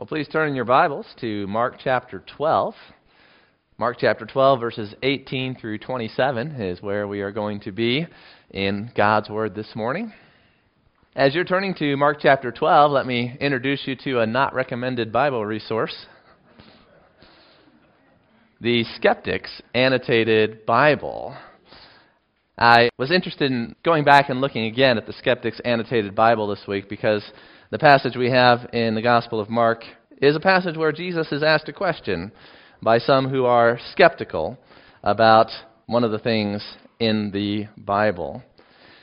Well, please turn in your Bibles to Mark chapter 12. Mark chapter 12, verses 18 through 27 is where we are going to be in God's Word this morning. As you're turning to Mark chapter 12, let me introduce you to a not recommended Bible resource the Skeptics Annotated Bible. I was interested in going back and looking again at the Skeptics Annotated Bible this week because the passage we have in the Gospel of Mark is a passage where Jesus is asked a question by some who are skeptical about one of the things in the Bible.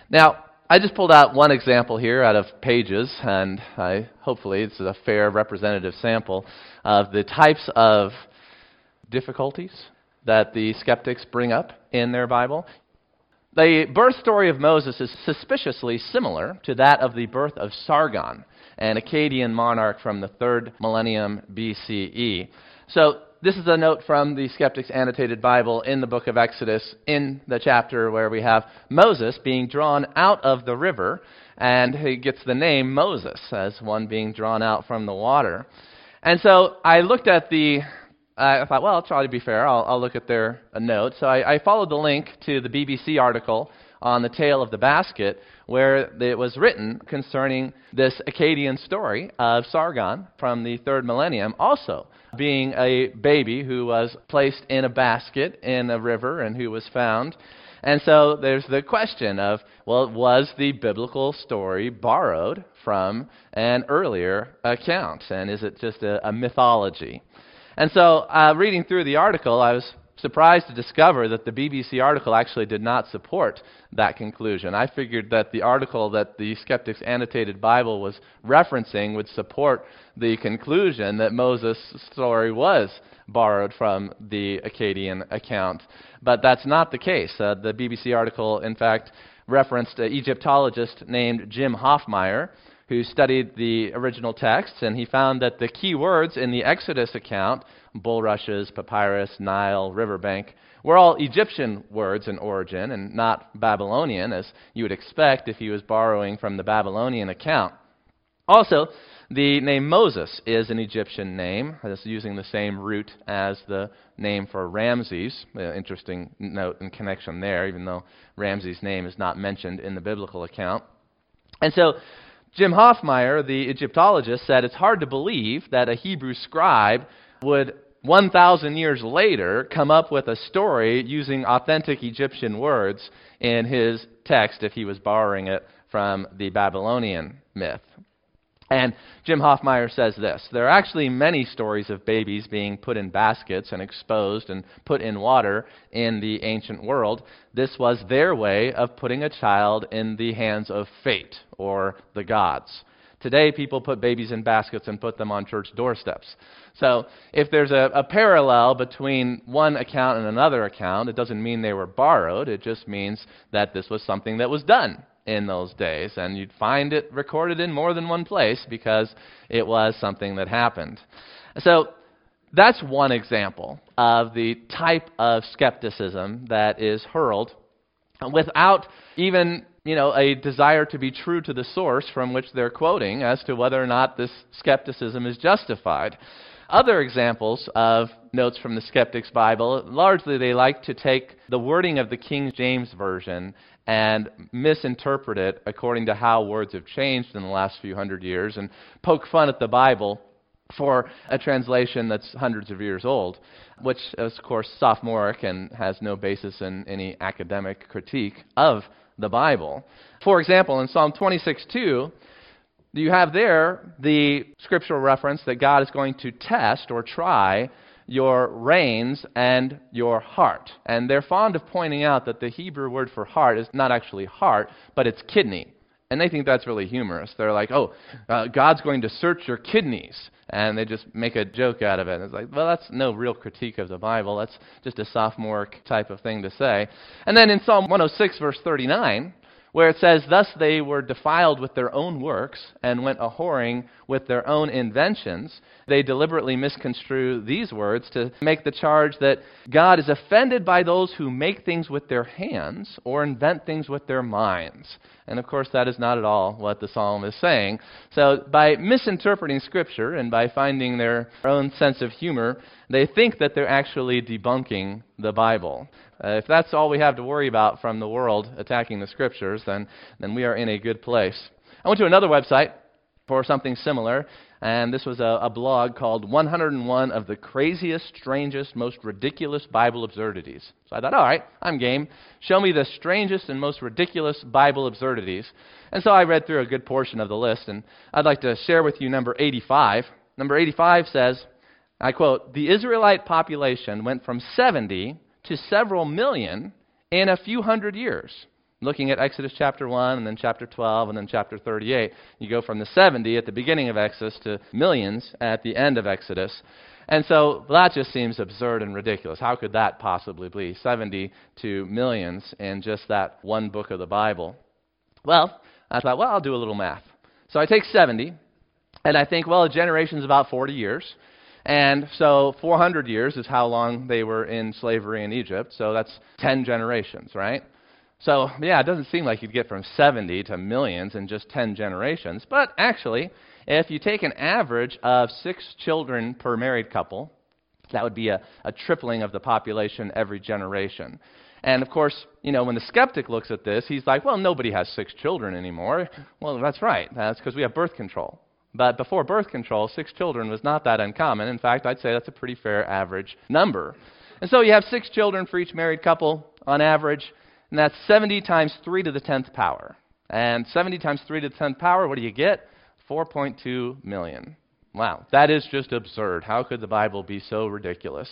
Now, I just pulled out one example here out of pages, and I, hopefully it's a fair representative sample of the types of difficulties that the skeptics bring up in their Bible. The birth story of Moses is suspiciously similar to that of the birth of Sargon, an Akkadian monarch from the third millennium BCE. So, this is a note from the Skeptic's Annotated Bible in the book of Exodus, in the chapter where we have Moses being drawn out of the river, and he gets the name Moses as one being drawn out from the water. And so I looked at the I thought, well, I'll try to be fair. I'll, I'll look at their uh, note. So I, I, followed the link to the BBC article on the tale of the basket, where it was written concerning this Akkadian story of Sargon from the third millennium, also being a baby who was placed in a basket in a river and who was found. And so there's the question of, well, was the biblical story borrowed from an earlier account? And is it just a, a mythology? And so, uh, reading through the article, I was surprised to discover that the BBC article actually did not support that conclusion. I figured that the article that the Skeptic's Annotated Bible was referencing would support the conclusion that Moses' story was borrowed from the Akkadian account. But that's not the case. Uh, the BBC article, in fact, referenced an Egyptologist named Jim Hoffmeier who studied the original texts, and he found that the key words in the Exodus account, bulrushes, papyrus, Nile, riverbank, were all Egyptian words in origin and not Babylonian, as you would expect if he was borrowing from the Babylonian account. Also, the name Moses is an Egyptian name. It's using the same root as the name for Ramses. Uh, interesting note and connection there, even though Ramses' name is not mentioned in the biblical account. And so Jim Hoffmeier, the Egyptologist, said it's hard to believe that a Hebrew scribe would 1,000 years later come up with a story using authentic Egyptian words in his text if he was borrowing it from the Babylonian myth. And Jim Hoffmeier says this There are actually many stories of babies being put in baskets and exposed and put in water in the ancient world. This was their way of putting a child in the hands of fate or the gods. Today, people put babies in baskets and put them on church doorsteps. So, if there's a, a, parallel between one account and another account, it doesn't mean they were borrowed. It just means that this was something that was done in those days. And you'd find it recorded in more than one place because it was something that happened. So that's one example of the type of skepticism that is hurled without even you know, a desire to be true to the source from which they're quoting as to whether or not this skepticism is justified. Other examples of notes from the Skeptic's Bible, largely they like to take the wording of the King James Version and misinterpret it according to how words have changed in the last few hundred years and poke fun at the Bible for a translation that's hundreds of years old, which is, of course, sophomoric and has no basis in any academic critique of the Bible. For example, in Psalm 26 2, you have there the scriptural reference that God is going to test or try your reins and your heart. And they're fond of pointing out that the Hebrew word for heart is not actually heart, but it's kidney. And they think that's really humorous. They're like, oh, uh, God's going to search your kidneys. And they just make a joke out of it. And it's like, well, that's no real critique of the Bible. That's just a sophomoric type of thing to say. And then in Psalm 106, verse 39, where it says, Thus they were defiled with their own works and went a whoring with their own inventions, they deliberately misconstrue these words to make the charge that God is offended by those who make things with their hands or invent things with their minds. And of course, that is not at all what the psalm is saying. So, by misinterpreting Scripture and by finding their own sense of humor, they think that they're actually debunking the Bible. Uh, if that's all we have to worry about from the world attacking the scriptures, then, then we are in a good place. I went to another website for something similar, and this was a, a blog called 101 of the Craziest, Strangest, Most Ridiculous Bible Absurdities. So I thought, all right, I'm game. Show me the strangest and most ridiculous Bible absurdities. And so I read through a good portion of the list, and I'd like to share with you number 85. Number 85 says, I quote, The Israelite population went from 70 to several million in a few hundred years. Looking at Exodus chapter 1 and then chapter 12 and then chapter 38, you go from the 70 at the beginning of Exodus to millions at the end of Exodus. And so that just seems absurd and ridiculous. How could that possibly be? 70 to millions in just that one book of the Bible. Well, I thought, well, I'll do a little math. So I take 70, and I think, well, a generation is about 40 years. And so 400 years is how long they were in slavery in Egypt. So that's 10 generations, right? So, yeah, it doesn't seem like you'd get from 70 to millions in just 10 generations. But actually, if you take an average of six children per married couple, that would be a, a tripling of the population every generation. And of course, you know, when the skeptic looks at this, he's like, well, nobody has six children anymore. Well, that's right. That's because we have birth control. But before birth control, six children was not that uncommon. In fact, I'd say that's a pretty fair average number. And so you have six children for each married couple on average, and that's 70 times 3 to the 10th power. And 70 times 3 to the 10th power, what do you get? 4.2 million. Wow, that is just absurd. How could the Bible be so ridiculous?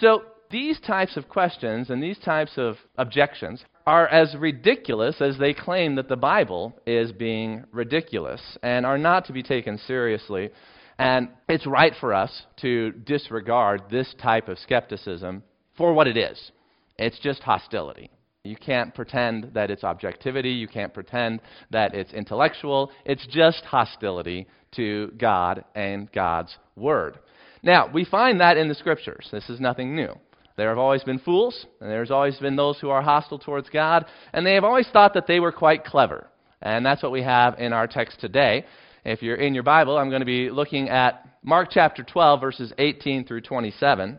So, these types of questions and these types of objections are as ridiculous as they claim that the Bible is being ridiculous and are not to be taken seriously. And it's right for us to disregard this type of skepticism for what it is it's just hostility. You can't pretend that it's objectivity. You can't pretend that it's intellectual. It's just hostility to God and God's Word. Now, we find that in the Scriptures. This is nothing new. There have always been fools, and there's always been those who are hostile towards God, and they have always thought that they were quite clever. And that's what we have in our text today. If you're in your Bible, I'm going to be looking at Mark chapter 12, verses 18 through 27,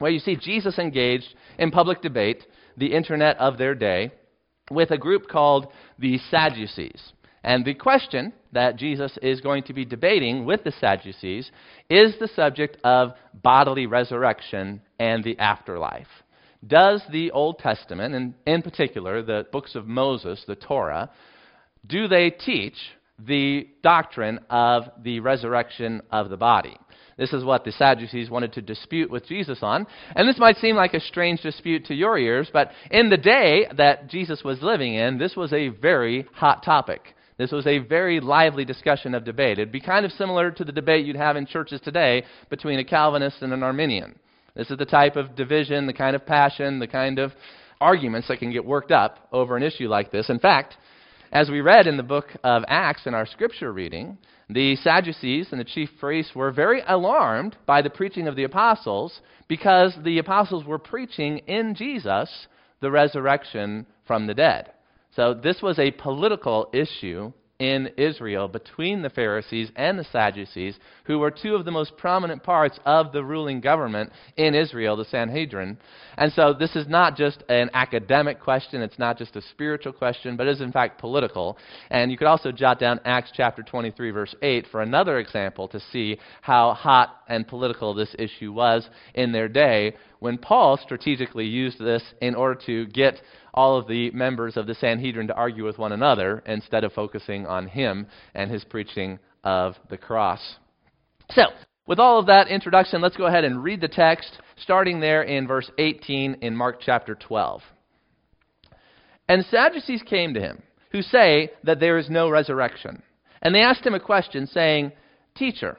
where you see Jesus engaged in public debate, the internet of their day, with a group called the Sadducees. And the question that Jesus is going to be debating with the Sadducees is the subject of bodily resurrection and the afterlife. Does the Old Testament, and in particular the books of Moses, the Torah, do they teach the doctrine of the resurrection of the body? This is what the Sadducees wanted to dispute with Jesus on. And this might seem like a strange dispute to your ears, but in the day that Jesus was living in, this was a very hot topic. This was a very lively discussion of debate. It'd be kind of similar to the debate you'd have in churches today between a Calvinist and an Arminian. This is the type of division, the kind of passion, the kind of arguments that can get worked up over an issue like this. In fact, as we read in the book of Acts in our scripture reading, the Sadducees and the chief priests were very alarmed by the preaching of the apostles because the apostles were preaching in Jesus the resurrection from the dead. So this was a political issue in Israel between the Pharisees and the Sadducees, who were two of the most prominent parts of the ruling government in Israel, the Sanhedrin. And so this is not just an academic question, it's not just a spiritual question, but is in fact political. And you could also jot down Acts chapter 23, verse 8, for another example to see how hot and political this issue was in their day when Paul strategically used this in order to get all of the members of the Sanhedrin to argue with one another instead of focusing on him and his preaching of the cross. So, with all of that introduction, let's go ahead and read the text, starting there in verse 18 in Mark chapter 12. And Sadducees came to him, who say that there is no resurrection. And they asked him a question, saying, Teacher,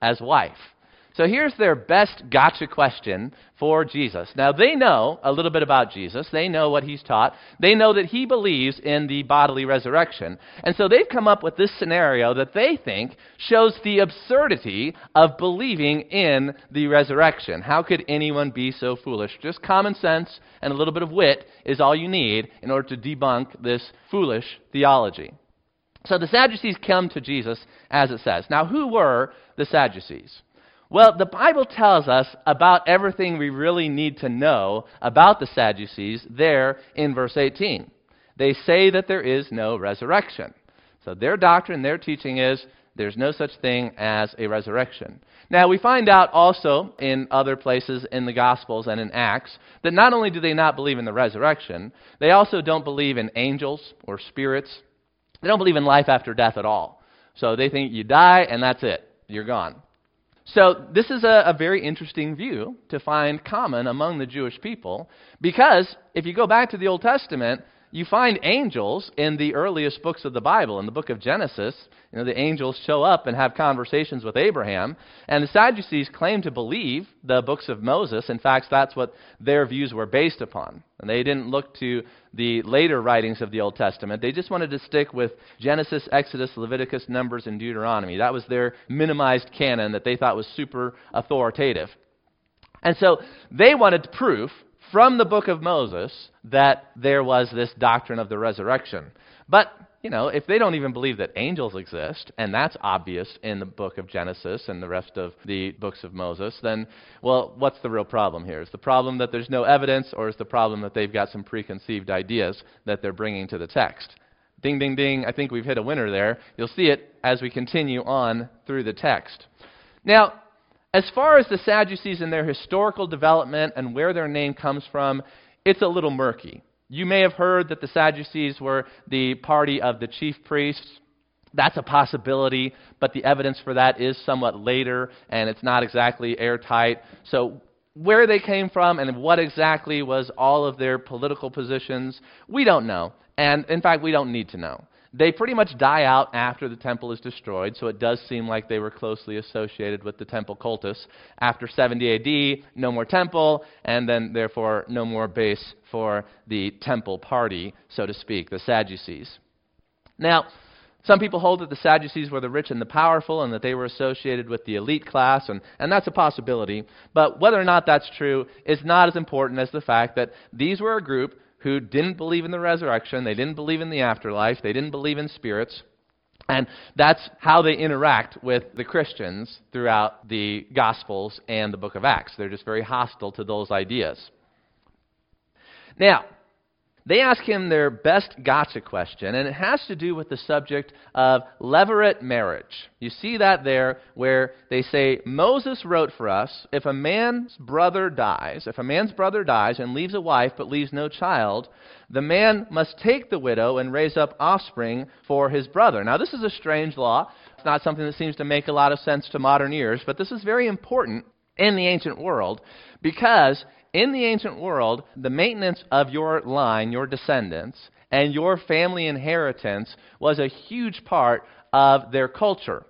as wife. So here's their best gotcha question for Jesus. Now, they know a little bit about Jesus. They know what he's taught. They know that he believes in the bodily resurrection. And so they've come up with this scenario that they think shows the absurdity of believing in the resurrection. How could anyone be so foolish? Just common sense and a little bit of wit is all you need in order to debunk this foolish theology. So the Sadducees come to Jesus, as it says. Now, who were the Sadducees? Well, the Bible tells us about everything we really need to know about the Sadducees there in verse 18. They say that there is no resurrection. So their doctrine, their teaching is there's no such thing as a resurrection. Now, we find out also in other places in the Gospels and in Acts that not only do they not believe in the resurrection, they also don't believe in angels or spirits. They don't believe in life after death at all. So they think you die and that's it. You're gone. So, this is a, a, very interesting view to find common among the Jewish people because if you go back to the Old Testament, you find angels in the earliest books of the Bible. In the book of Genesis, you know, the angels show up and have conversations with Abraham. And the Sadducees claim to believe the books of Moses. In fact, that's what their views were based upon. And they didn't look to the later writings of the Old Testament. They just wanted to stick with Genesis, Exodus, Leviticus, Numbers, and Deuteronomy. That was their minimized canon that they thought was super authoritative. And so they wanted proof from the book of Moses that there was this doctrine of the resurrection. But, you know, if they don't even believe that angels exist, and that's obvious in the book of Genesis and the rest of the books of Moses, then, well, what's the real problem here? Is the problem that there's no evidence, or is the problem that they've got some preconceived ideas that they're bringing to the text? Ding, ding, ding. I think we've hit a winner there. You'll see it as we continue on through the text. Now, as far as the Sadducees and their historical development and where their name comes from, it's a little murky. You may have heard that the Sadducees were the party of the chief priests. That's a possibility, but the evidence for that is somewhat later, and it's not exactly airtight. So, where they came from and what exactly was all of their political positions, we don't know. And in fact, we don't need to know. They pretty much die out after the temple is destroyed, so it does seem like they were closely associated with the temple cultus. After 70 AD, no more temple, and then therefore no more base for the temple party, so to speak, the Sadducees. Now, some people hold that the Sadducees were the rich and the powerful and that they were associated with the elite class, and, and that's a possibility. But whether or not that's true is not as important as the fact that these were a group who didn't believe in the resurrection, they didn't believe in the afterlife, they didn't believe in spirits. And that's how they interact with the Christians throughout the Gospels and the book of Acts. They're just very hostile to those ideas. Now, they ask him their best gotcha question, and it has to do with the subject of levirate marriage. You see that there where they say, Moses wrote for us, if a man's brother dies, if a man's brother dies and leaves a wife but leaves no child, the man must take the widow and raise up offspring for his brother. Now, this is a strange law. It's not something that seems to make a lot of sense to modern ears, but this is very important in the ancient world because in the ancient world, the maintenance of your line, your descendants, and your family inheritance was a huge part of their culture.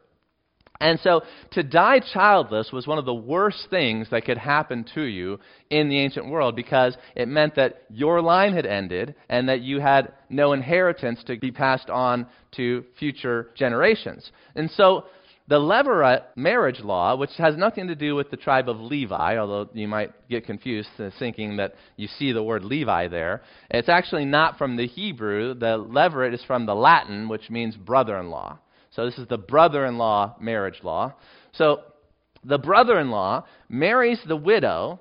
And so to die childless was one of the worst things that could happen to you in the ancient world because it meant that your line had ended and that you had no inheritance to be passed on to future generations. And so the Levirate uh, marriage law, which has nothing to do with the tribe of Levi, although you might get confused uh, thinking that you see the word Levi there, it's actually not from the Hebrew. The Levirate is from the Latin, which means brother in law. So this is the brother in law marriage law. So the brother in law marries the widow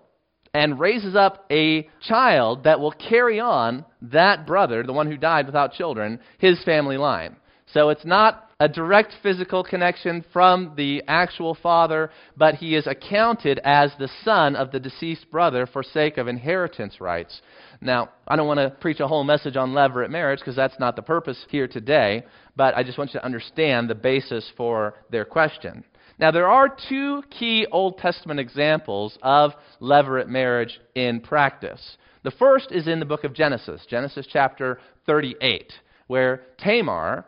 and raises up a child that will carry on that brother, the one who died without children, his family line. So it's not a direct physical connection from the actual father, but he is accounted as the son of the deceased brother for sake of inheritance rights. Now, I don't want to preach a whole message on levirate marriage because that's not the purpose here today, but I just want you to understand the basis for their question. Now, there are two key Old Testament examples of levirate marriage in practice. The first is in the book of Genesis, Genesis chapter 38, where Tamar,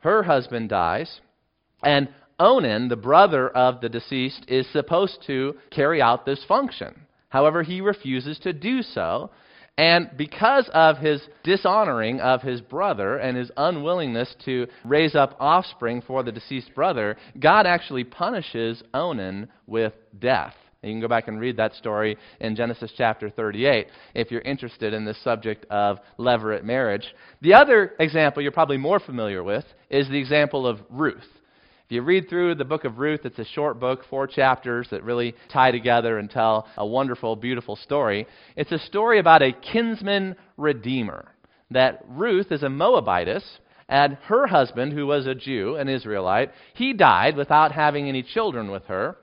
her husband, dies, and Onan, the brother of the deceased, is supposed to carry out this function. However, he refuses to do so, and because of his dishonoring of his brother and his unwillingness to raise up offspring for the deceased brother, God actually punishes Onan with death. You can go back and read that story in Genesis chapter 38 if you're interested in this subject of levirate marriage. The other example you're probably more familiar with is the example of Ruth. If you read through the book of Ruth, it's a short book, four chapters that really tie together and tell a wonderful, beautiful story. It's a story about a kinsman redeemer. That Ruth is a Moabitess, and her husband, who was a Jew, an Israelite, he died without having any children with her.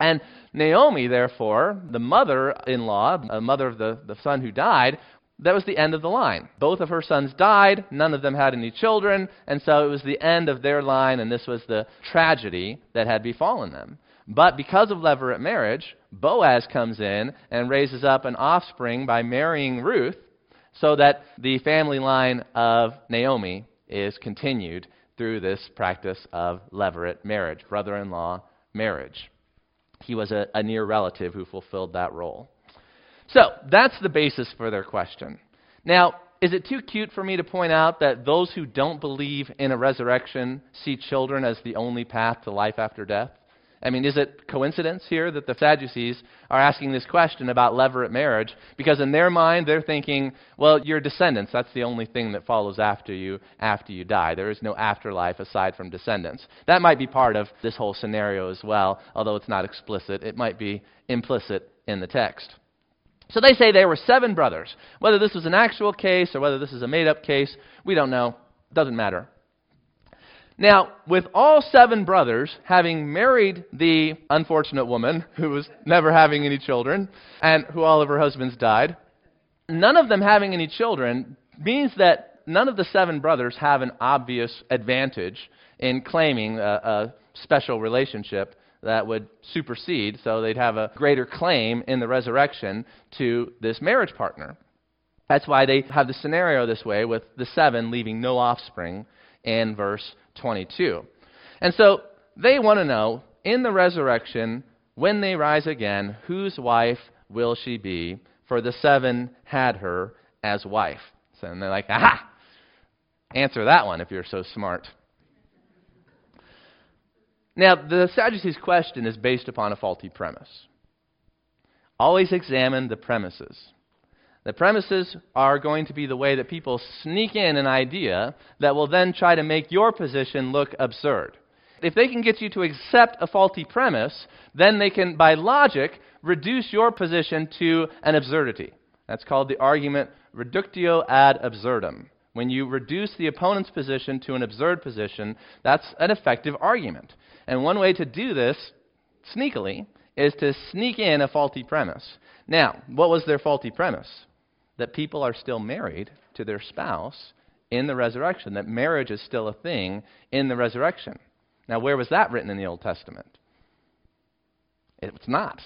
And Naomi, therefore, the mother in law, the mother of the, the son who died, that was the end of the line. Both of her sons died, none of them had any children, and so it was the end of their line, and this was the tragedy that had befallen them. But because of levirate marriage, Boaz comes in and raises up an offspring by marrying Ruth, so that the family line of Naomi is continued through this practice of levirate marriage, brother in law marriage. He was a, a near relative who fulfilled that role. So, that's the basis for their question. Now, is it too cute for me to point out that those who don't believe in a resurrection see children as the only path to life after death? I mean, is it coincidence here that the Sadducees are asking this question about levirate marriage? Because in their mind, they're thinking, well, your descendants, that's the only thing that follows after you after you die. There is no afterlife aside from descendants. That might be part of this whole scenario as well, although it's not explicit. It might be implicit in the text. So they say there were seven brothers. Whether this was an actual case or whether this is a made up case, we don't know. Doesn't matter. Now, with all seven brothers having married the unfortunate woman who was never having any children and who all of her husbands died, none of them having any children means that none of the seven brothers have an obvious advantage in claiming a, a special relationship that would supersede, so they'd have a greater claim in the resurrection to this marriage partner. That's why they have the scenario this way with the seven leaving no offspring in verse 22. And so they want to know in the resurrection, when they rise again, whose wife will she be? For the seven had her as wife. So and they're like, aha! Answer that one if you're so smart. Now, the Sadducees' question is based upon a faulty premise. Always examine the premises. The premises are going to be the way that people sneak in an idea that will then try to make your position look absurd. If they can get you to accept a faulty premise, then they can, by logic, reduce your position to an absurdity. That's called the argument reductio ad absurdum. When you reduce the opponent's position to an absurd position, that's an effective argument. And one way to do this, sneakily, is to sneak in a faulty premise. Now, what was their faulty premise? That people are still married to their spouse in the resurrection, that marriage is still a thing in the resurrection. Now, where was that written in the Old Testament? It's not.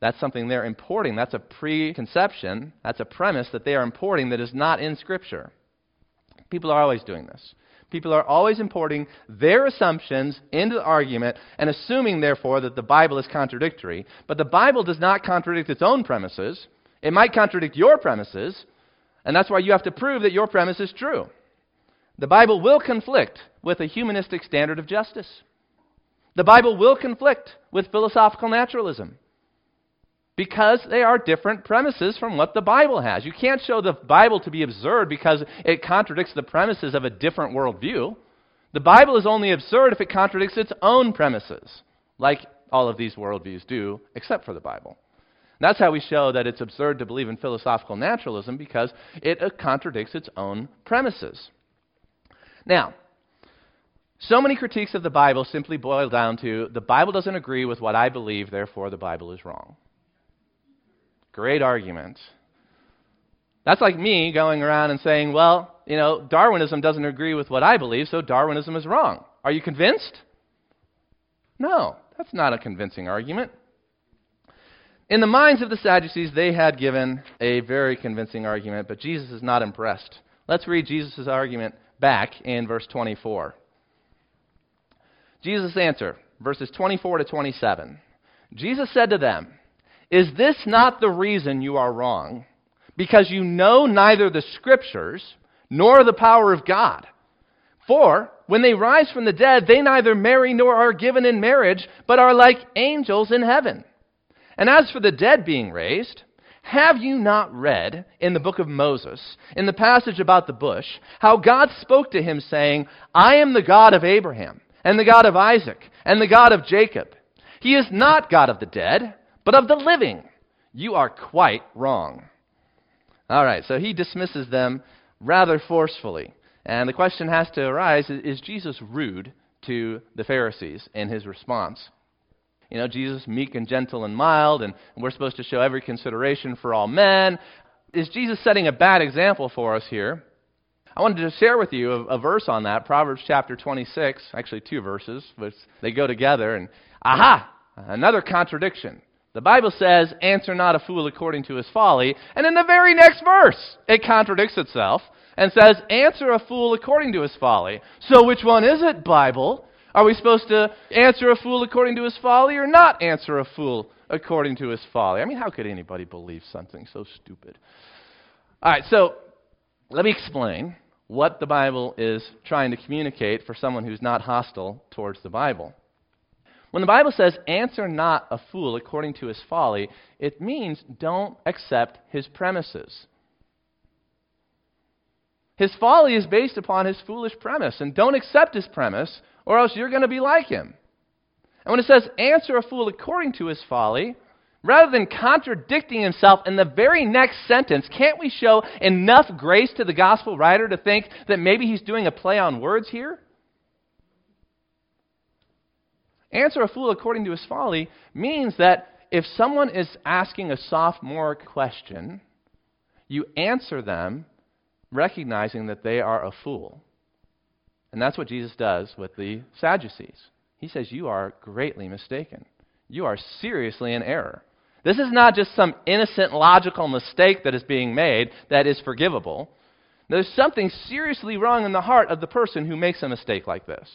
That's something they're importing. That's a preconception. That's a premise that they are importing that is not in Scripture. People are always doing this. People are always importing their assumptions into the argument and assuming, therefore, that the Bible is contradictory. But the Bible does not contradict its own premises. It might contradict your premises, and that's why you have to prove that your premise is true. The Bible will conflict with a humanistic standard of justice. The Bible will conflict with philosophical naturalism because they are different premises from what the Bible has. You can't show the Bible to be absurd because it contradicts the premises of a different worldview. The Bible is only absurd if it contradicts its own premises, like all of these worldviews do, except for the Bible. That's how we show that it's absurd to believe in philosophical naturalism because it uh, contradicts its own premises. Now, So many critiques of the Bible simply boil down to the Bible doesn't agree with what I believe, therefore the Bible is wrong. Great argument. That's like me going around and saying, well, you know, Darwinism doesn't agree with what I believe, so Darwinism is wrong. Are you convinced? No, that's not a convincing argument. In the minds of the Sadducees, they had given a very convincing argument, but Jesus is not impressed. Let's read Jesus' argument back in verse 24. Jesus' answer, verses 24 to 27. Jesus said to them, Is this not the reason you are wrong? Because you know neither the Scriptures nor the power of God. For when they rise from the dead, they neither marry nor are given in marriage, but are like angels in heaven. And as for the dead being raised, have you not read in the book of Moses, in the passage about the bush, how God spoke to him, saying, I am the God of Abraham and the God of Isaac, and the God of Jacob. He is not God of the dead, but of the living. You are quite wrong. All right, so he dismisses them rather forcefully. And the question has to arise is Jesus rude to the Pharisees in his response? You know, Jesus, meek and gentle and mild, and we're supposed to show every consideration for all men. Is Jesus setting a bad example for us here? I wanted to share with you a, a, verse on that, Proverbs chapter 26, actually two verses, but they go together. And aha, another contradiction. The Bible says, Answer not a fool according to his folly. And in the very next verse, it contradicts itself and says, Answer a fool according to his folly. So which one is it, Bible? Are we supposed to answer a fool according to his folly or not answer a fool according to his folly? I mean, how could anybody believe something so stupid? All right, so let me explain what the Bible is trying to communicate for someone who's not hostile towards the Bible. When the Bible says, answer not a fool according to his folly, it means don't accept his premises. His folly is based upon his foolish premise, and don't accept his premise, or else you're going to be like him. And when it says, answer a fool according to his folly, Rather than contradicting himself in the very next sentence, can't we show enough grace to the gospel writer to think that maybe he's doing a play on words here? Answer a fool according to his folly means that if someone is asking a sophomore question, you answer them recognizing that they are a fool. And that's what Jesus does with the Sadducees. He says, You are greatly mistaken. You are seriously in error. This is not just some innocent logical mistake that is being made that is forgivable. There's something seriously wrong in the heart of the person who makes a mistake like this.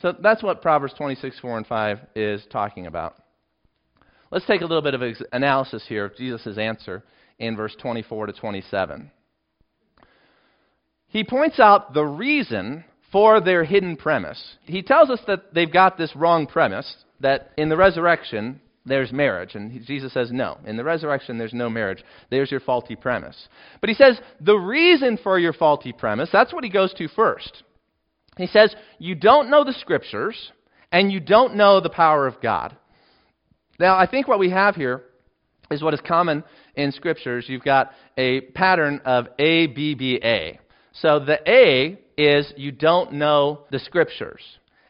So that's what Proverbs 26, 4 and 5 is talking about. Let's take a little bit of analysis here of Jesus' answer in verse 24 to 27. He points out the reason for their hidden premise. He tells us that they've got this wrong premise that in the resurrection, there's marriage. And Jesus says, no. In the resurrection, there's no marriage. There's your faulty premise. But he says, the reason for your faulty premise, that's what he goes to first. He says, you don't know the scriptures, and you don't know the power of God. Now, I think what we have here is what is common in scriptures. You've got a pattern of A, B, B, A. So the A is you don't know the scriptures.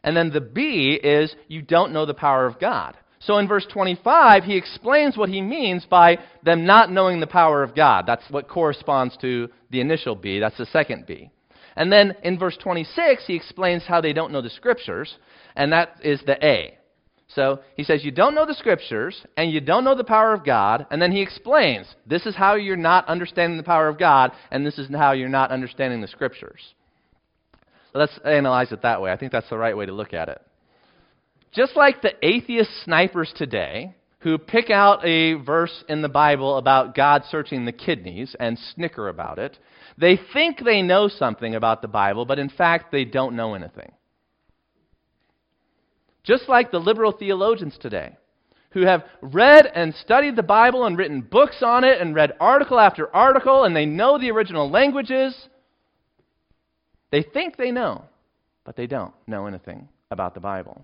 And then the B is you don't know the power of God. So in verse 25, he explains what he means by them not knowing the power of God. That's what corresponds to the initial B. That's the second B. And then in verse 26, he explains how they don't know the scriptures, and that is the A. So he says, You don't know the scriptures, and you don't know the power of God. And then he explains, This is how you're not understanding the power of God, and this is how you're not understanding the scriptures. Let's analyze it that way. I think that's the right way to look at it. Just like the atheist snipers today, who pick out a verse in the Bible about God searching the kidneys and snicker about it, they think they know something about the Bible, but in fact, they don't know anything. Just like the liberal theologians today, who have read and studied the Bible and written books on it and read article after article, and they know the original languages, they think they know, but they don't know anything about the Bible.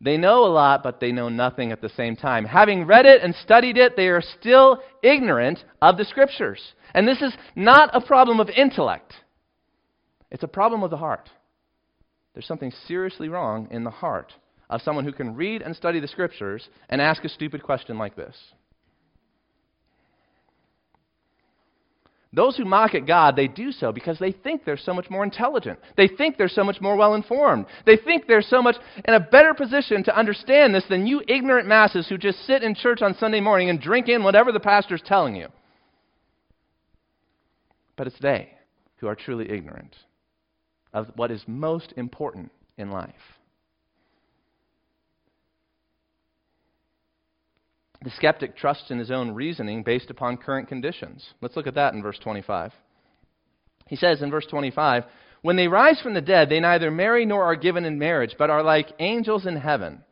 They know a lot, but they know nothing at the same time. Having read it and studied it, they are still ignorant of the Scriptures. And this is not a problem of intellect, it's a problem of the heart. There's something seriously wrong in the heart of someone who can read and study the scriptures and ask a stupid question like this. Those who mock at God, they do so because they think they're so much more intelligent. They think they're so much more well informed. They think they're so much in a better position to understand this than you ignorant masses who just sit in church on Sunday morning and drink in whatever the pastor's telling you. But it's they who are truly ignorant of what is most important in life. The skeptic trusts in his own reasoning based upon current conditions. Let's look at that in verse 25. He says in verse 25, When they rise from the dead, they neither marry nor are given in marriage, but are like angels in heaven.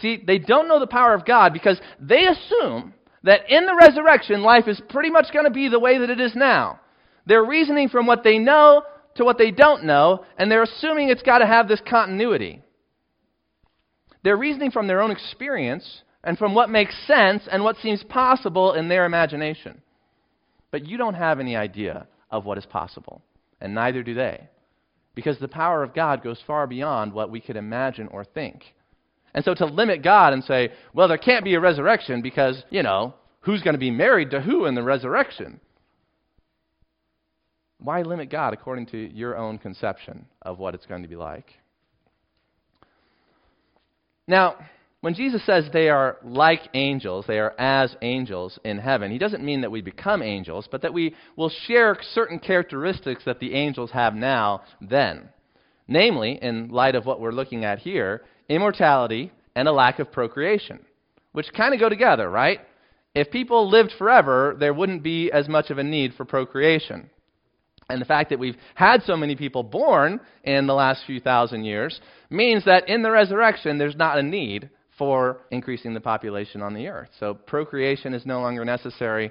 See, they don't know the power of God because they assume that in the resurrection, life is pretty much going to be the way that it is now. They're reasoning from what they know to what they don't know, and they're assuming it's got to have this continuity. They're reasoning from their own experience and from what makes sense and what seems possible in their imagination. But you don't have any idea of what is possible, and neither do they. Because the power of God goes far beyond what we could imagine or think. And so to limit God and say, well, there can't be a resurrection because, you know, who's going to be married to who in the resurrection? Why limit God according to your own conception of what it's going to be like? Now, when Jesus says they are like angels, they are as angels in heaven, he doesn't mean that we become angels, but that we will share certain characteristics that the angels have now then. Namely, in light of what we're looking at here, immortality and a lack of procreation, which kind of go together, right? If people lived forever, there wouldn't be as much of a need for procreation. And the fact that we've had so many people born in the last few thousand years means that in the resurrection, there's not a need for increasing the population on the earth. So procreation is no longer necessary,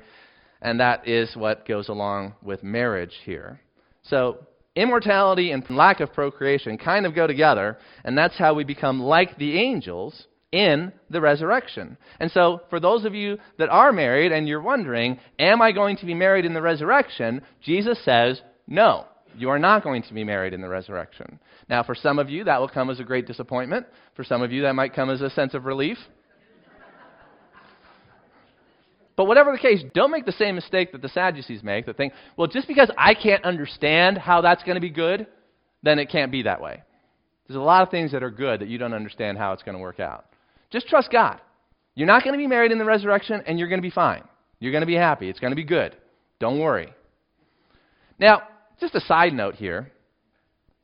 and that is what goes along with marriage here. So immortality and lack of procreation kind of go together, and that's how we become like the angels in the resurrection. And so, for those of you that are married and you're wondering, am I going to be married in the resurrection? Jesus says, no. You are not going to be married in the resurrection. Now, for some of you, that will come as a great disappointment. For some of you, that might come as a sense of relief. But whatever the case, don't make the same mistake that the Sadducees make that think, well, just because I can't understand how that's going to be good, then it can't be that way. There's a lot of things that are good that you don't understand how it's going to work out. Just trust God. You're not going to be married in the resurrection, and you're going to be fine. You're going to be happy. It's going to be good. Don't worry. Now, just a side note here.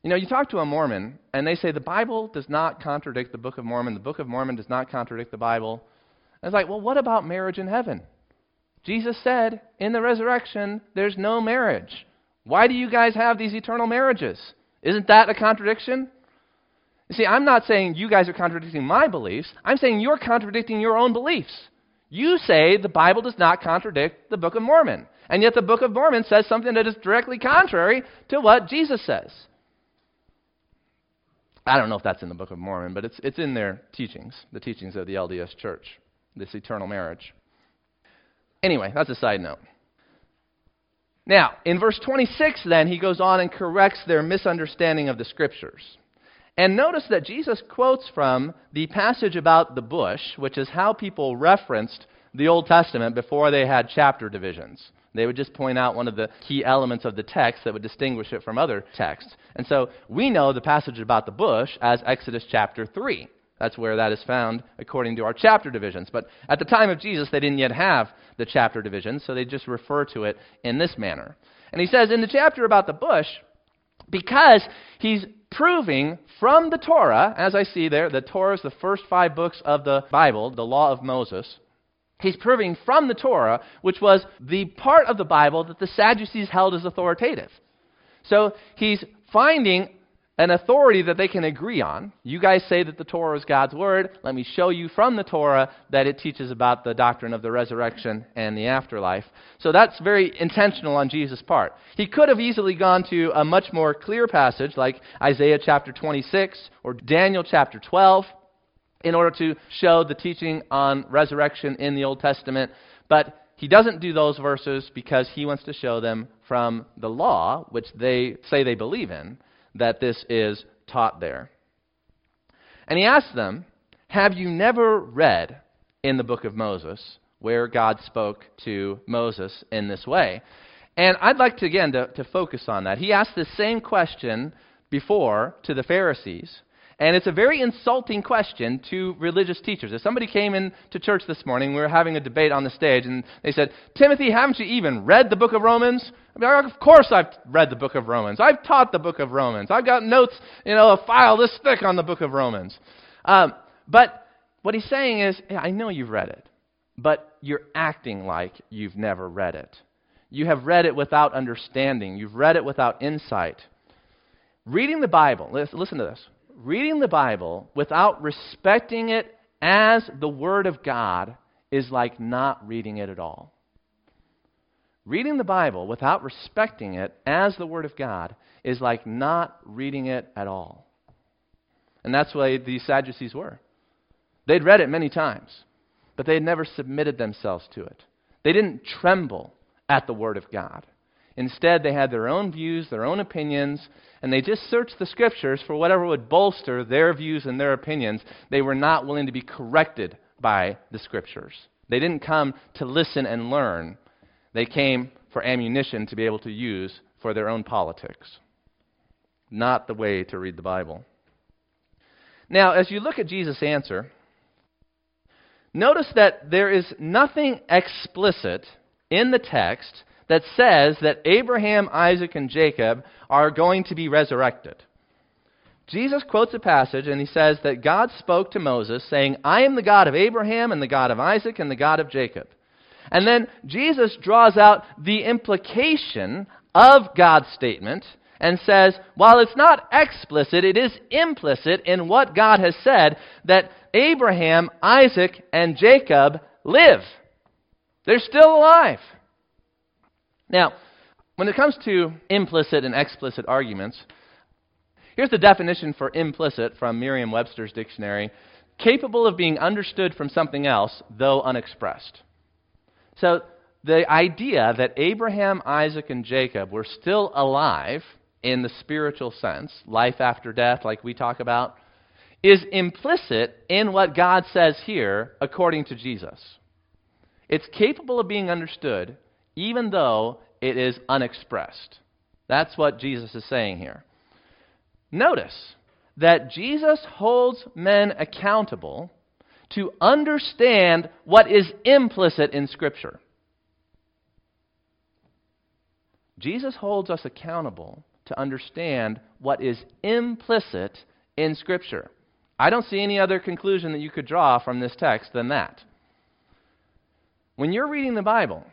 You know, you talk to a Mormon, and they say the Bible does not contradict the Book of Mormon. The Book of Mormon does not contradict the Bible. And it's like, well, what about marriage in heaven? Jesus said in the resurrection, there's no marriage. Why do you guys have these eternal marriages? Isn't that a contradiction? You see, I'm not saying you guys are contradicting my beliefs. I'm saying you're contradicting your own beliefs. You say the Bible does not contradict the Book of Mormon. And yet the Book of Mormon says something that is directly contrary to what Jesus says. I don't know if that's in the Book of Mormon, but it's, it's in their teachings, the teachings of the LDS Church, this eternal marriage. Anyway, that's a side note. Now, in verse 26, then, he goes on and corrects their misunderstanding of the Scriptures. And notice that Jesus quotes from the passage about the bush, which is how people referenced the Old Testament before they had chapter divisions. They would just point out one of the key elements of the text that would distinguish it from other texts. And so we know the passage about the bush as Exodus chapter 3. That's where that is found according to our chapter divisions. But at the time of Jesus, they didn't yet have the chapter divisions, so they just refer to it in this manner. And he says in the chapter about the bush, because he's proving from the Torah, as I see there, the Torah is the first five books of the Bible, the law of Moses. He's proving from the Torah, which was the part of the Bible that the Sadducees held as authoritative. So he's finding an authority that they can agree on. You guys say that the Torah is God's word. Let me show you from the Torah that it teaches about the doctrine of the resurrection and the afterlife. So that's very intentional on Jesus' part. He could have easily gone to a much more clear passage like Isaiah chapter 26 or Daniel chapter 12 in order to show the teaching on resurrection in the Old Testament. But he doesn't do those verses because he wants to show them from the law, which they say they believe in, that this is taught there. And he asked them, Have you never read in the book of Moses where God spoke to Moses in this way? And I'd like to, again, to, to focus on that. He asked the same question before to the Pharisees. And it's a very insulting question to religious teachers. If somebody came into church this morning, we were having a debate on the stage, and they said, Timothy, haven't you even read the book of Romans? I mean, of course I've read the book of Romans. I've taught the book of Romans. I've got notes, you know, a file this thick on the book of Romans. Um, but what he's saying is, yeah, I know you've read it, but you're acting like you've never read it. You have read it without understanding. You've read it without insight. Reading the Bible, listen to this reading the Bible without respecting it as the Word of God is like not reading it at all. Reading the Bible without respecting it as the Word of God is like not reading it at all. And that's why these Sadducees were. They'd read it many times, but they had never submitted themselves to it. They didn't tremble at the Word of God. Instead, they had their own views, their own opinions, and they just searched the scriptures for whatever would bolster their views and their opinions. They were not willing to be corrected by the scriptures. They didn't come to listen and learn, they came for ammunition to be able to use for their own politics. Not the way to read the Bible. Now, as you look at Jesus' answer, notice that there is nothing explicit in the text that says that Abraham, Isaac, and Jacob are going to be resurrected. Jesus quotes a passage and he says that God spoke to Moses, saying, I am the God of Abraham, and the God of Isaac, and the God of Jacob. And then Jesus draws out the implication of God's statement and says, while it's not explicit, it is implicit in what God has said that Abraham, Isaac, and Jacob live. They're still alive. Now, when it comes to implicit and explicit arguments, here's the definition for implicit from Merriam Webster's dictionary capable of being understood from something else, though unexpressed. So, the idea that Abraham, Isaac, and Jacob were still alive in the spiritual sense, life after death, like we talk about, is implicit in what God says here according to Jesus. It's capable of being understood even though it is unexpressed. That's what Jesus is saying here. Notice that Jesus holds men accountable to understand what is implicit in Scripture. Jesus holds us accountable to understand what is implicit in Scripture. I don't see any other conclusion that you could draw from this text than that. When you're reading the Bible,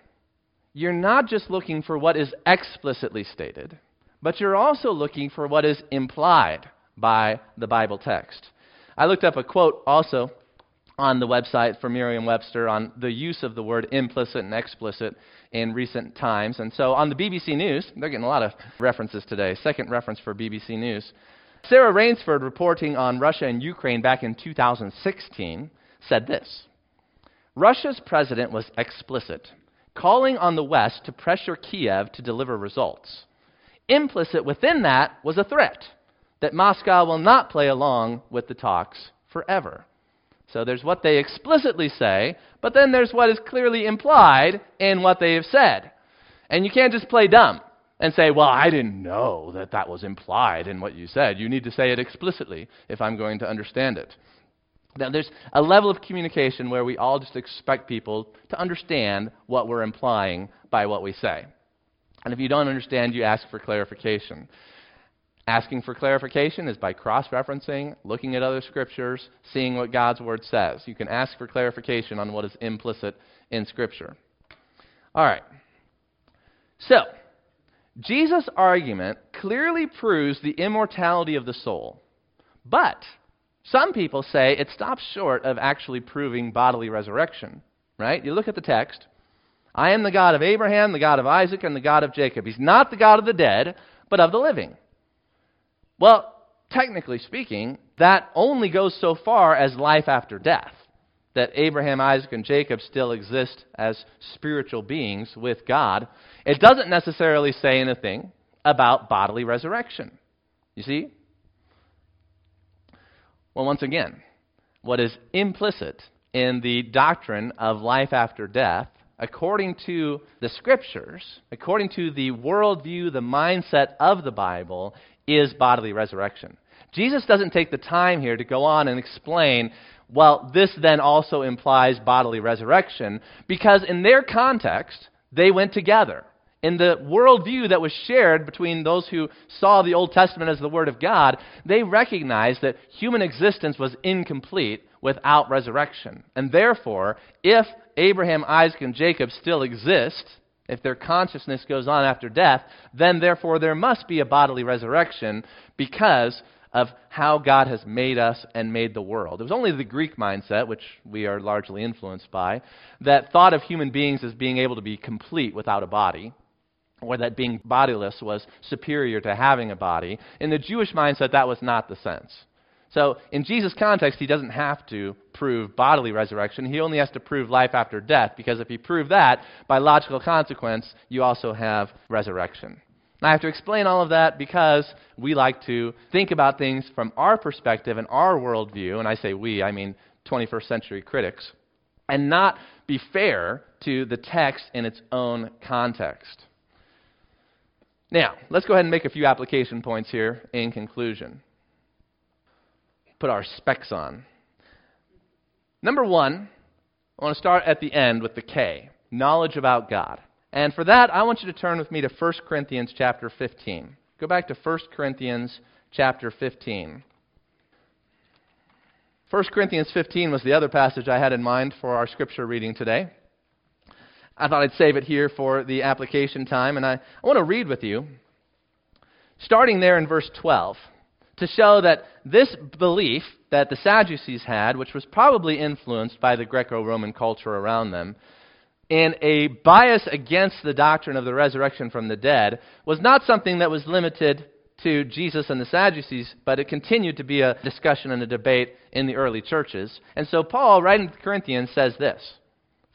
you're not just looking for what is explicitly stated, but you're also looking for what is implied by the Bible text. I looked up a quote also on the website for Merriam Webster on the use of the word implicit and explicit in recent times. And so on the BBC News, they're getting a lot of references today. Second reference for BBC News. Sarah Rainsford, reporting on Russia and Ukraine back in 2016, said this Russia's president was explicit calling on the West to pressure Kiev to deliver results. Implicit within that was a threat that Moscow will not play along with the talks forever. So there's what they explicitly say, but then there's what is clearly implied in what they have said. And you can't just play dumb and say, well, I didn't know that that was implied in what you said. You need to say it explicitly if I'm going to understand it. Now, there's a level of communication where we all just expect people to understand what we're implying by what we say. And if you don't understand, you ask for clarification. Asking for clarification is by cross referencing, looking at other scriptures, seeing what God's word says. You can ask for clarification on what is implicit in scripture. All right. So, Jesus' argument clearly proves the immortality of the soul. But some people say it stops short of actually proving bodily resurrection, right? You look at the text. I am the God of Abraham, the God of Isaac, and the God of Jacob. He's not the God of the dead, but of the living. Well, technically speaking, that only goes so far as life after death. That Abraham, Isaac, and Jacob still exist as spiritual beings with God. It doesn't necessarily say anything about bodily resurrection. You see? Well, once again, what is implicit in the doctrine of life after death, according to the scriptures, according to the worldview, the mindset of the Bible, is bodily resurrection. Jesus doesn't take the time here to go on and explain, well, this then also implies bodily resurrection, because in their context, they went together. In the worldview that was shared between those who saw the Old Testament as the Word of God, they recognized that human existence was incomplete without resurrection. And therefore, if Abraham, Isaac, and Jacob still exist, if their consciousness goes on after death, then therefore there must be a bodily resurrection because of how God has made us and made the world. It was only the Greek mindset, which we are largely influenced by, that thought of human beings as being able to be complete without a body, or that being bodiless was superior to having a body. In the Jewish mindset, that was not the sense. So, in Jesus' context, he doesn't have to prove bodily resurrection. He only has to prove life after death, because if he proved that, by logical consequence, you also have resurrection. I have to explain all of that because we like to think about things from our perspective and our worldview, and I say we, I mean 21st century critics, and not be fair to the text in its own context. Now, let's go ahead and make a few application points here in conclusion. Put our specs on. Number one, I want to start at the end with the K knowledge about God. And for that, I want you to turn with me to 1 Corinthians chapter 15. Go back to 1 Corinthians chapter 15. 1 Corinthians 15 was the other passage I had in mind for our scripture reading today. I thought I'd save it here for the application time, and I, I want to read with you, starting there in verse 12, to show that this belief that the Sadducees had, which was probably influenced by the Greco Roman culture around them, and a bias against the doctrine of the resurrection from the dead was not something that was limited to Jesus and the Sadducees, but it continued to be a discussion and a debate in the early churches. And so Paul, writing to the Corinthians, says this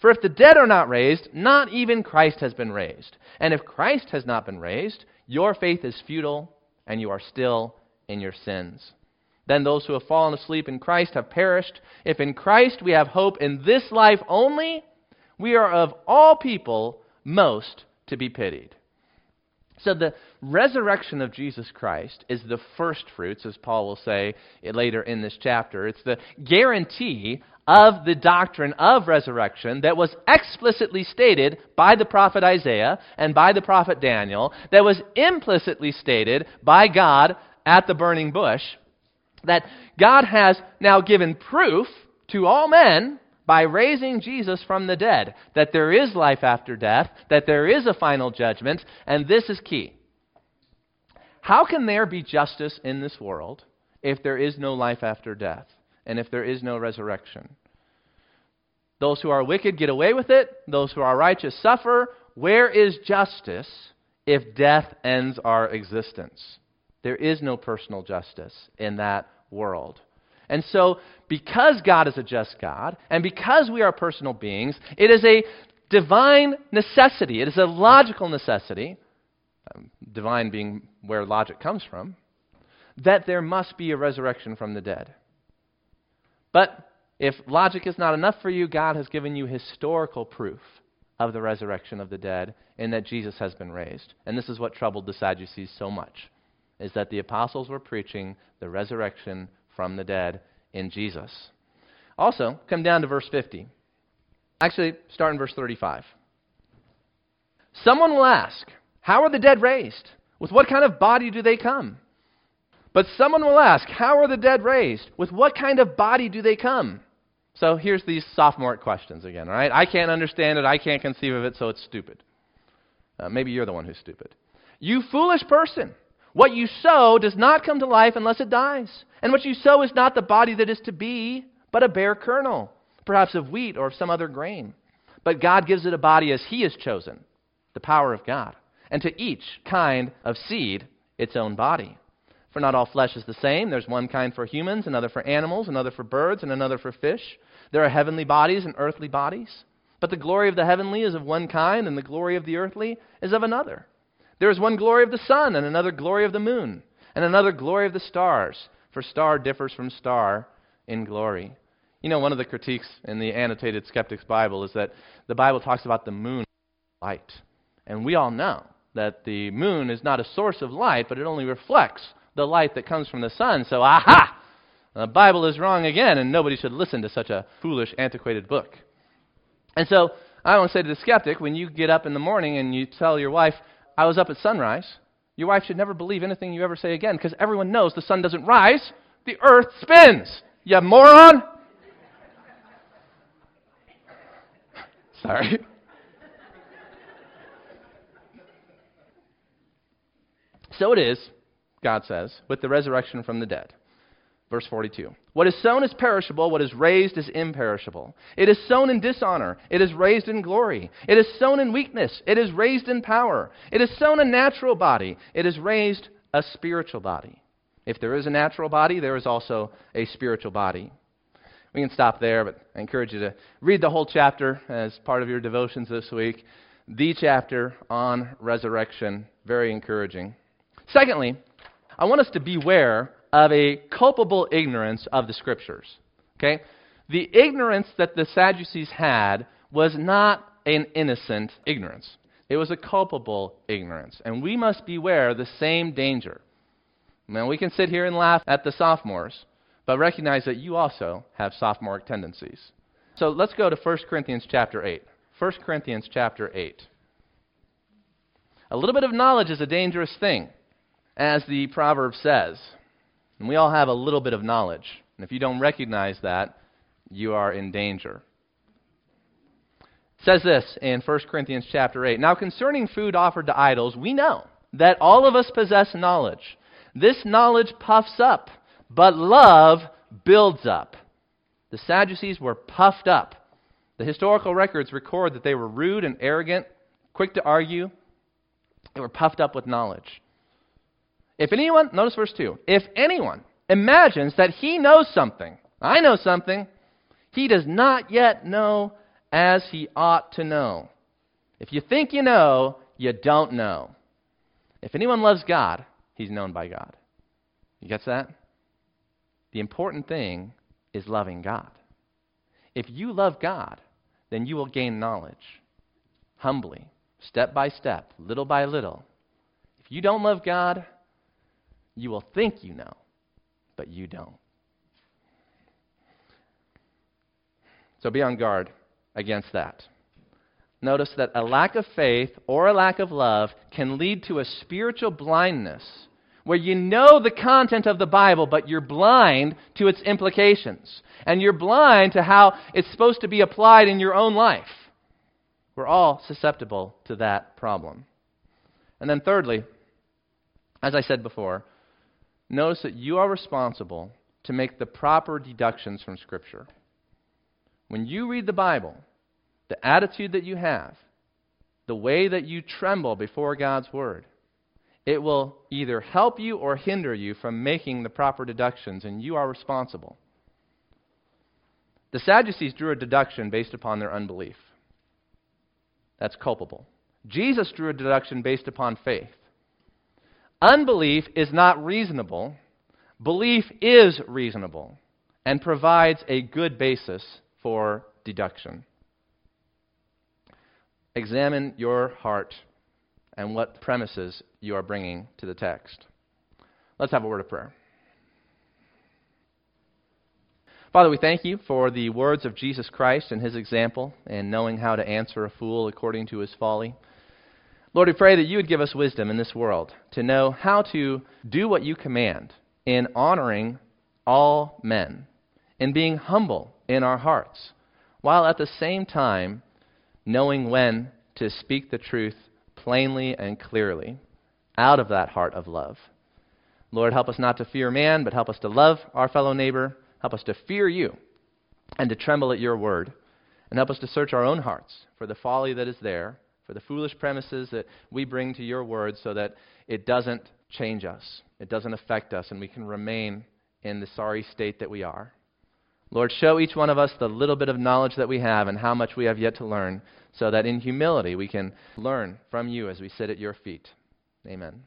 For if the dead are not raised, not even Christ has been raised. And if Christ has not been raised, your faith is futile and you are still in your sins. Then those who have fallen asleep in Christ have perished. If in Christ we have hope in this life only, we are of all people most to be pitied. So the resurrection of Jesus Christ is the first fruits, as Paul will say later in this chapter. It's the guarantee of the doctrine of resurrection that was explicitly stated by the prophet Isaiah and by the prophet Daniel, that was implicitly stated by God at the burning bush, that God has now given proof to all men by raising Jesus from the dead that there is life after death, that there is a final judgment, and this is key. How can there be justice in this world if there is no life after death and if there is no resurrection? Those who are wicked get away with it, those who are righteous suffer. Where is justice if death ends our existence? There is no personal justice in that world. And so, because God is a just God, and because we are personal beings, it is a divine necessity, it is a logical necessity, um, divine being where logic comes from, that there must be a resurrection from the dead. But if logic is not enough for you, God has given you historical proof of the resurrection of the dead in that Jesus has been raised. And this is what troubled the Sadducees so much, is that the apostles were preaching the resurrection from the dead in Jesus. Also, come down to verse 50. Actually, start in verse 35. Someone will ask, How are the dead raised? With what kind of body do they come? But someone will ask, How are the dead raised? With what kind of body do they come? So here's these sophomore questions again, all right? I can't understand it, I can't conceive of it, so it's stupid. Uh, maybe you're the one who's stupid. You foolish person! What you sow does not come to life unless it dies. And what you sow is not the body that is to be, but a bare kernel. perhaps of wheat or of some other grain. But God gives it a body as He has chosen, the power of God, and to each kind of seed its own body. For not all flesh is the same. There's one kind for humans, another for animals, another for birds, and another for fish. There are heavenly bodies and earthly bodies. But the glory of the heavenly is of one kind, and the glory of the earthly is of another. There is one glory of the sun, and another glory of the moon, and another glory of the stars, for star differs from star in glory. You know, one of the critiques in the annotated Skeptic's Bible is that the Bible talks about the moon light. And we all know that the moon is not a source of light, but it only reflects the light that comes from the sun. So, aha! The Bible is wrong again, and nobody should listen to such a foolish, antiquated book. And so, I want to say to the skeptic when you get up in the morning and you tell your wife, I was up at sunrise, your wife should never believe anything you ever say again because everyone knows the sun doesn't rise, the earth spins. You moron! Sorry. so it is, God says, with the resurrection from the dead. Verse 42. What is sown is perishable, what is raised is imperishable. It is sown in dishonor, it is raised in glory. It is sown in weakness, it is raised in power. It is sown a natural body, it is raised a spiritual body. If there is a natural body, there is also a spiritual body. We can stop there, but I encourage you to read the whole chapter as part of your devotions this week. The chapter on resurrection, very encouraging. Secondly, I want us to beware of a culpable ignorance of the Scriptures. Okay? The ignorance that the Sadducees had was not an innocent ignorance, it was a culpable ignorance. And we must beware the same danger. Now, we can sit here and laugh at the sophomores, but recognize that you also have sophomoric tendencies. So let's go to 1 Corinthians chapter 8. 1 Corinthians chapter 8. A little bit of knowledge is a dangerous thing, as the proverb says. And we all have a little bit of knowledge. And if you don't recognize that, you are in danger. It says this in 1 Corinthians chapter 8. Now concerning food offered to idols, we know that all of us possess knowledge. This knowledge puffs up, but love builds up. The Sadducees were puffed up. The historical records record that they were rude and arrogant, quick to argue. They were puffed up with knowledge. If anyone, notice verse 2, if anyone imagines that he knows something, I know something, he does not yet know as he ought to know. If you think you know, you don't know. If anyone loves God, he's known by God. You get that? The important thing is loving God. If you love God, then you will gain knowledge humbly, step by step, little by little. If you don't love God, you will think you know, but you don't. So be on guard against that. Notice that a lack of faith or a lack of love can lead to a spiritual blindness where you know the content of the Bible, but you're blind to its implications. And you're blind to how it's supposed to be applied in your own life. We're all susceptible to that problem. And then, thirdly, as I said before, notice that you are responsible to make the proper deductions from Scripture. When you read the Bible, the attitude that you have, the way that you tremble before God's Word, it will either help you or hinder you from making the proper deductions, and you are responsible. The Sadducees drew a deduction based upon their unbelief. That's culpable. Jesus drew a deduction based upon faith. Unbelief is not reasonable, belief is reasonable and provides a good basis for deduction. Examine your heart and what premises you are bringing to the text. Let's have a word of prayer. Father, we thank you for the words of Jesus Christ and his example and knowing how to answer a fool according to his folly. Lord, we pray that you would give us wisdom in this world to know how to do what you command in honoring all men, in being humble in our hearts, while at the same time knowing when to speak the truth plainly and clearly out of that heart of love. Lord, help us not to fear man, but help us to love our fellow neighbor. Help us to fear you and to tremble at your word. And help us to search our own hearts for the folly that is there, for the foolish premises that we bring to your word, so that it doesn't change us, it doesn't affect us, and we can remain in the sorry state that we are. Lord, show each one of us the little bit of knowledge that we have and how much we have yet to learn, so that in humility we can learn from you as we sit at your feet. Amen.